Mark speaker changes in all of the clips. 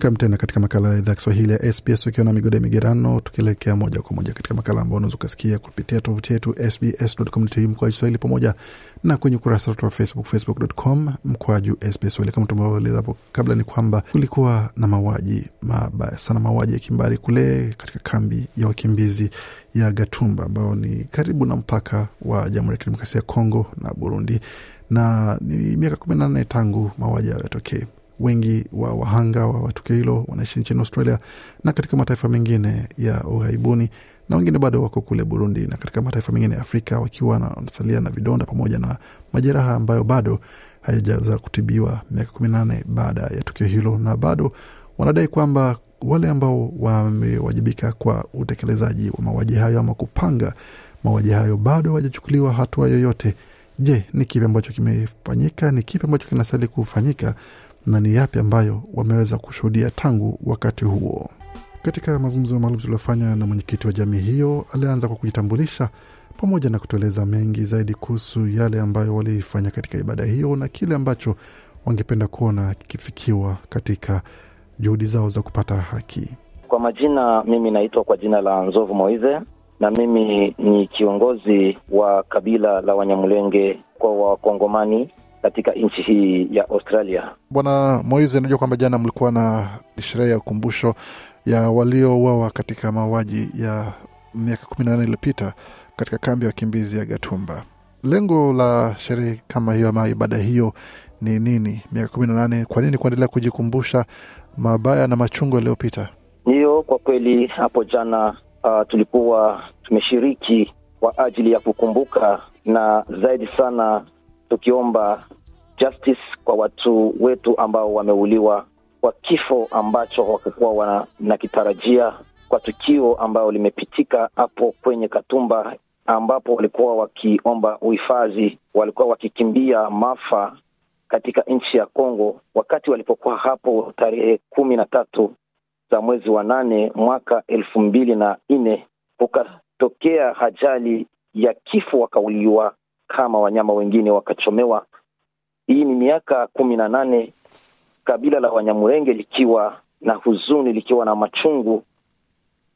Speaker 1: kam tena katika makala ya idhaa kiswahili ya sbs ukiwa na migode migerano tukielekea moja kwa moja katika makala ambao unaweza ukasikia kupitia tovuti yetu sbs.com.au mkoaju swahili pamoja na kwenye ukurasa wetu wa facebook facebook.com mkwaju sbs swahili. Kama tumavyoeleza hapo kabla ni kwamba kulikuwa na mauaji mabaya sana mauaji ya kimbari kule katika kambi ya wakimbizi ya gatumba ambao ni karibu na mpaka wa jamhuri ya kidemokrasia ya kongo na burundi. Na ni miaka kumi na nane tangu mauaji hayo yatokee wengi wa wahanga wa tukio hilo wanaishi nchini Australia na katika mataifa mengine ya ughaibuni na wengine bado wako kule Burundi na katika mataifa mengine ya Afrika wakiwa wanasalia na vidonda pamoja na majeraha ambayo bado hayajaza kutibiwa miaka kumi na nane baada ya tukio hilo, na bado wanadai kwamba wale ambao wamewajibika kwa utekelezaji wa mauaji hayo ama kupanga mauaji hayo bado hawajachukuliwa hatua yoyote. Je, ni kipi ambacho kimefanyika? Ni kipi ambacho kinastahili kufanyika na ni yapi ambayo wameweza kushuhudia tangu wakati huo. Katika mazungumzo maalum tuliofanya na mwenyekiti wa jamii hiyo, alianza kwa kujitambulisha pamoja na kutueleza mengi zaidi kuhusu yale ambayo walifanya katika ibada hiyo na kile ambacho wangependa kuona kikifikiwa katika juhudi zao za kupata haki.
Speaker 2: Kwa majina, mimi naitwa kwa jina la Nzovu Moize na mimi ni kiongozi wa kabila la Wanyamulenge kwa Wakongomani katika nchi hii ya Australia.
Speaker 1: Bwana Moise, najua kwamba jana mlikuwa na sherehe ya ukumbusho ya waliouawa katika mauaji ya miaka kumi na nane iliyopita katika kambi ya wakimbizi ya Gatumba. Lengo la sherehe kama hiyo ama ibada hiyo ni nini? Miaka kumi na nane, kwa nini kuendelea kujikumbusha mabaya na machungu yaliyopita?
Speaker 2: Ndiyo, kwa kweli hapo jana uh, tulikuwa tumeshiriki kwa ajili ya kukumbuka na zaidi sana tukiomba justice kwa watu wetu ambao wameuliwa kwa kifo ambacho hawakukuwa wanakitarajia, kwa tukio ambayo limepitika hapo kwenye Katumba, ambapo walikuwa wakiomba uhifadhi, walikuwa wakikimbia maafa katika nchi ya Kongo, wakati walipokuwa hapo tarehe kumi na tatu za mwezi wa nane mwaka elfu mbili na nne kukatokea ajali ya kifo, wakauliwa kama wanyama wengine wakachomewa. Hii ni miaka kumi na nane kabila la Wanyamurenge likiwa na huzuni, likiwa na machungu,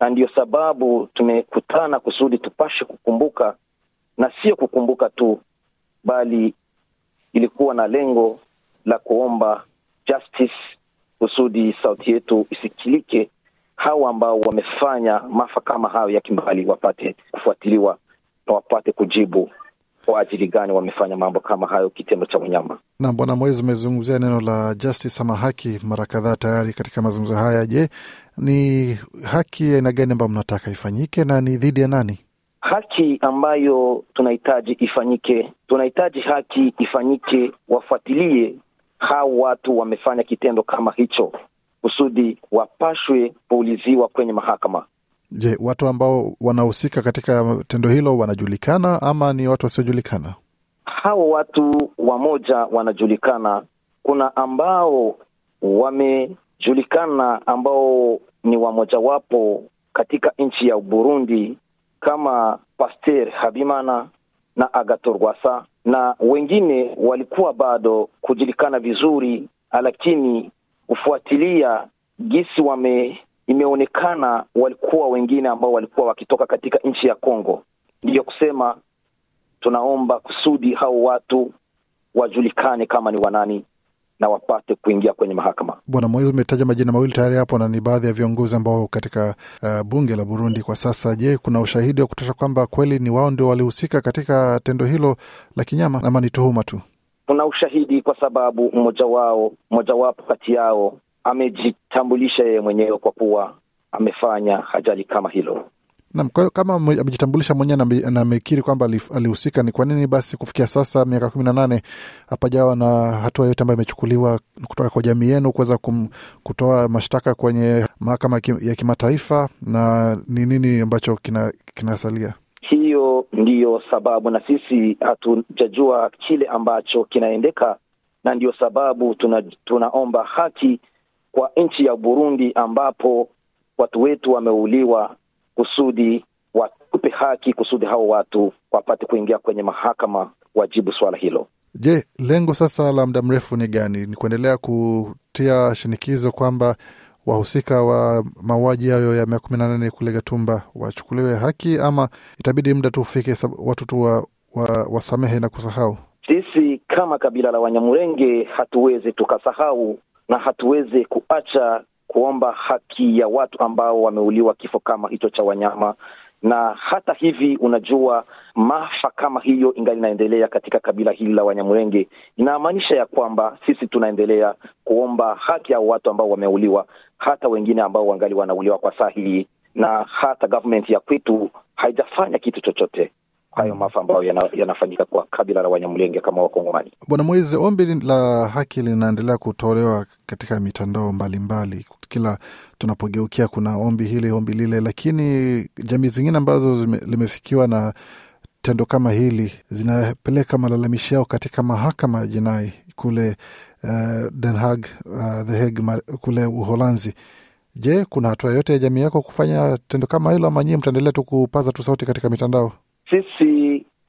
Speaker 2: na ndiyo sababu tumekutana kusudi tupashe kukumbuka, na sio kukumbuka tu, bali ilikuwa na lengo la kuomba justice kusudi sauti yetu isikilike, hawa ambao wamefanya maafa kama hayo ya kimbali wapate kufuatiliwa na wapate kujibu kwa ajili gani wamefanya mambo kama hayo, kitendo cha unyama.
Speaker 1: Na Bwana Mwezi, umezungumzia neno la justice ama haki mara kadhaa tayari katika mazungumzo haya. Je, ni haki aina gani ambayo mnataka ifanyike na ni dhidi ya nani?
Speaker 2: Haki ambayo tunahitaji ifanyike, tunahitaji haki ifanyike, wafuatilie hao watu wamefanya kitendo kama hicho, kusudi wapashwe kuuliziwa kwenye mahakama.
Speaker 1: Je, watu ambao wanahusika katika tendo hilo wanajulikana ama ni watu wasiojulikana?
Speaker 2: Hao watu wamoja wanajulikana, kuna ambao wamejulikana ambao ni wamojawapo katika nchi ya Burundi kama Pasteur Habimana na Agathon Rwasa, na wengine walikuwa bado kujulikana vizuri, lakini kufuatilia gisi wame imeonekana walikuwa wengine ambao walikuwa wakitoka katika nchi ya Kongo. Ndiyo kusema tunaomba kusudi hao watu wajulikane kama ni wanani na wapate kuingia kwenye mahakama.
Speaker 1: Bwana Moise, umetaja majina mawili tayari hapo na ni baadhi ya viongozi ambao katika uh, bunge la Burundi kwa sasa. Je, kuna ushahidi wa kutosha kwamba kweli ni wao ndio walihusika katika tendo hilo la kinyama ama ni tuhuma tu?
Speaker 2: Kuna ushahidi kwa sababu mmoja wao mmojawapo kati yao amejitambulisha yeye mwenyewe kwa kuwa amefanya ajali kama hilo.
Speaker 1: Naam, kwa hiyo kama amejitambulisha mwenyewe na amekiri kwamba alihusika, ni kwa nini basi kufikia sasa miaka kumi na nane hapajawa na hatua yote ambayo imechukuliwa kutoka kwa jamii yenu kuweza kutoa mashtaka kwenye mahakama ya kimataifa? Na ni nini ambacho kinasalia?
Speaker 2: Kina hiyo ndiyo sababu, na sisi hatujajua kile ambacho kinaendeka, na ndiyo sababu tuna, tunaomba haki kwa nchi ya Burundi ambapo watu wetu wameuliwa, kusudi watupe haki, kusudi hao watu wapate kuingia kwenye mahakama wajibu swala hilo.
Speaker 1: Je, lengo sasa la muda mrefu ni gani? Ni kuendelea kutia shinikizo kwamba wahusika wa mauaji hayo ya mia kumi na nane kule Gatumba wachukuliwe haki, ama itabidi muda tu ufike watu tu wa, wa, wasamehe na kusahau?
Speaker 2: Sisi kama kabila la Wanyamurenge hatuwezi tukasahau na hatuwezi kuacha kuomba haki ya watu ambao wameuliwa kifo kama hicho cha wanyama. Na hata hivi, unajua maafa kama hiyo ingali inaendelea katika kabila hili la Wanyamulenge, inamaanisha ya kwamba sisi tunaendelea kuomba haki ya watu ambao wameuliwa, hata wengine ambao wangali wanauliwa kwa saa hii, na hata government ya kwetu haijafanya kitu chochote hayo maafa ambayo yanafanyika yana kwa kabila la Wanyamulenge kama Wakongomani.
Speaker 1: Bwana Moise, ombi la haki linaendelea kutolewa katika mitandao mbalimbali mbali. Kila tunapogeukia kuna ombi hili ombi lile, lakini jamii zingine ambazo limefikiwa na tendo kama hili zinapeleka malalamishi yao katika mahakama ya jinai kule uh, Den Haag, uh, The Hague kule Uholanzi. Je, kuna hatua yoyote ya jamii yako kufanya tendo kama hilo, ama nyie mtaendelea tu kupaza tu sauti katika mitandao?
Speaker 2: Sisi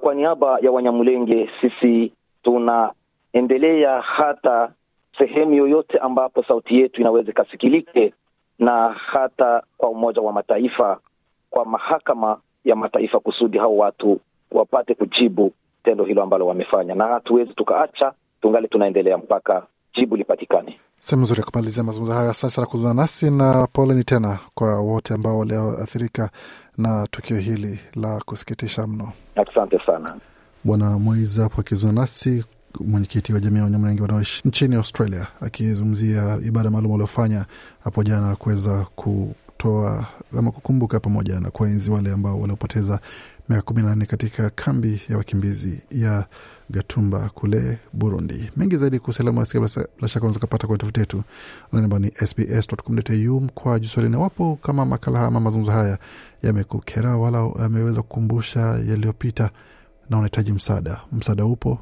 Speaker 2: kwa niaba ya Wanyamulenge, sisi tunaendelea hata sehemu yoyote ambapo sauti yetu inaweza ikasikilike, na hata kwa Umoja wa Mataifa, kwa mahakama ya mataifa, kusudi hao watu wapate kujibu tendo hilo ambalo wamefanya, na hatuwezi tukaacha, tungali tunaendelea mpaka jibu lipatikane.
Speaker 1: Sehemu nzuri ya kumalizia mazungumzo hayo. Asante sana kuzungumza nasi na poleni tena kwa wote ambao walioathirika na tukio hili la kusikitisha mno.
Speaker 2: Asante sana
Speaker 1: Bwana Moiz hapo akizungumza nasi, mwenyekiti wa jamii ya Wanyamulenge wanaoishi nchini Australia, akizungumzia ibada maalum waliofanya hapo jana kuweza kutoa ama kukumbuka pamoja na kuwaenzi wale ambao waliopoteza miaka kumi na nne katika kambi ya wakimbizi ya Gatumba kule Burundi. Mengi zaidi kuhusu bila shaka unaweza kupata kwenye tovuti yetu ambao ni sbs.com.au mkwa Kiswahili. Na wapo kama makala ama mazungumzo haya yamekukera wala yameweza kukumbusha yaliyopita na unahitaji msaada, msaada upo,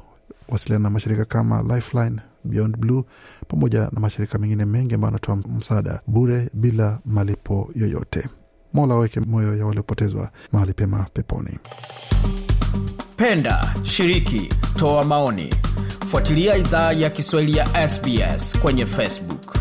Speaker 1: wasiliana na mashirika kama Lifeline, Beyond Blue pamoja na mashirika mengine mengi ambayo anatoa msaada bure bila malipo yoyote. Mola aweke moyo ya waliopotezwa mahali pema peponi.
Speaker 3: Penda, shiriki, toa maoni, fuatilia idhaa ya Kiswahili ya SBS kwenye Facebook.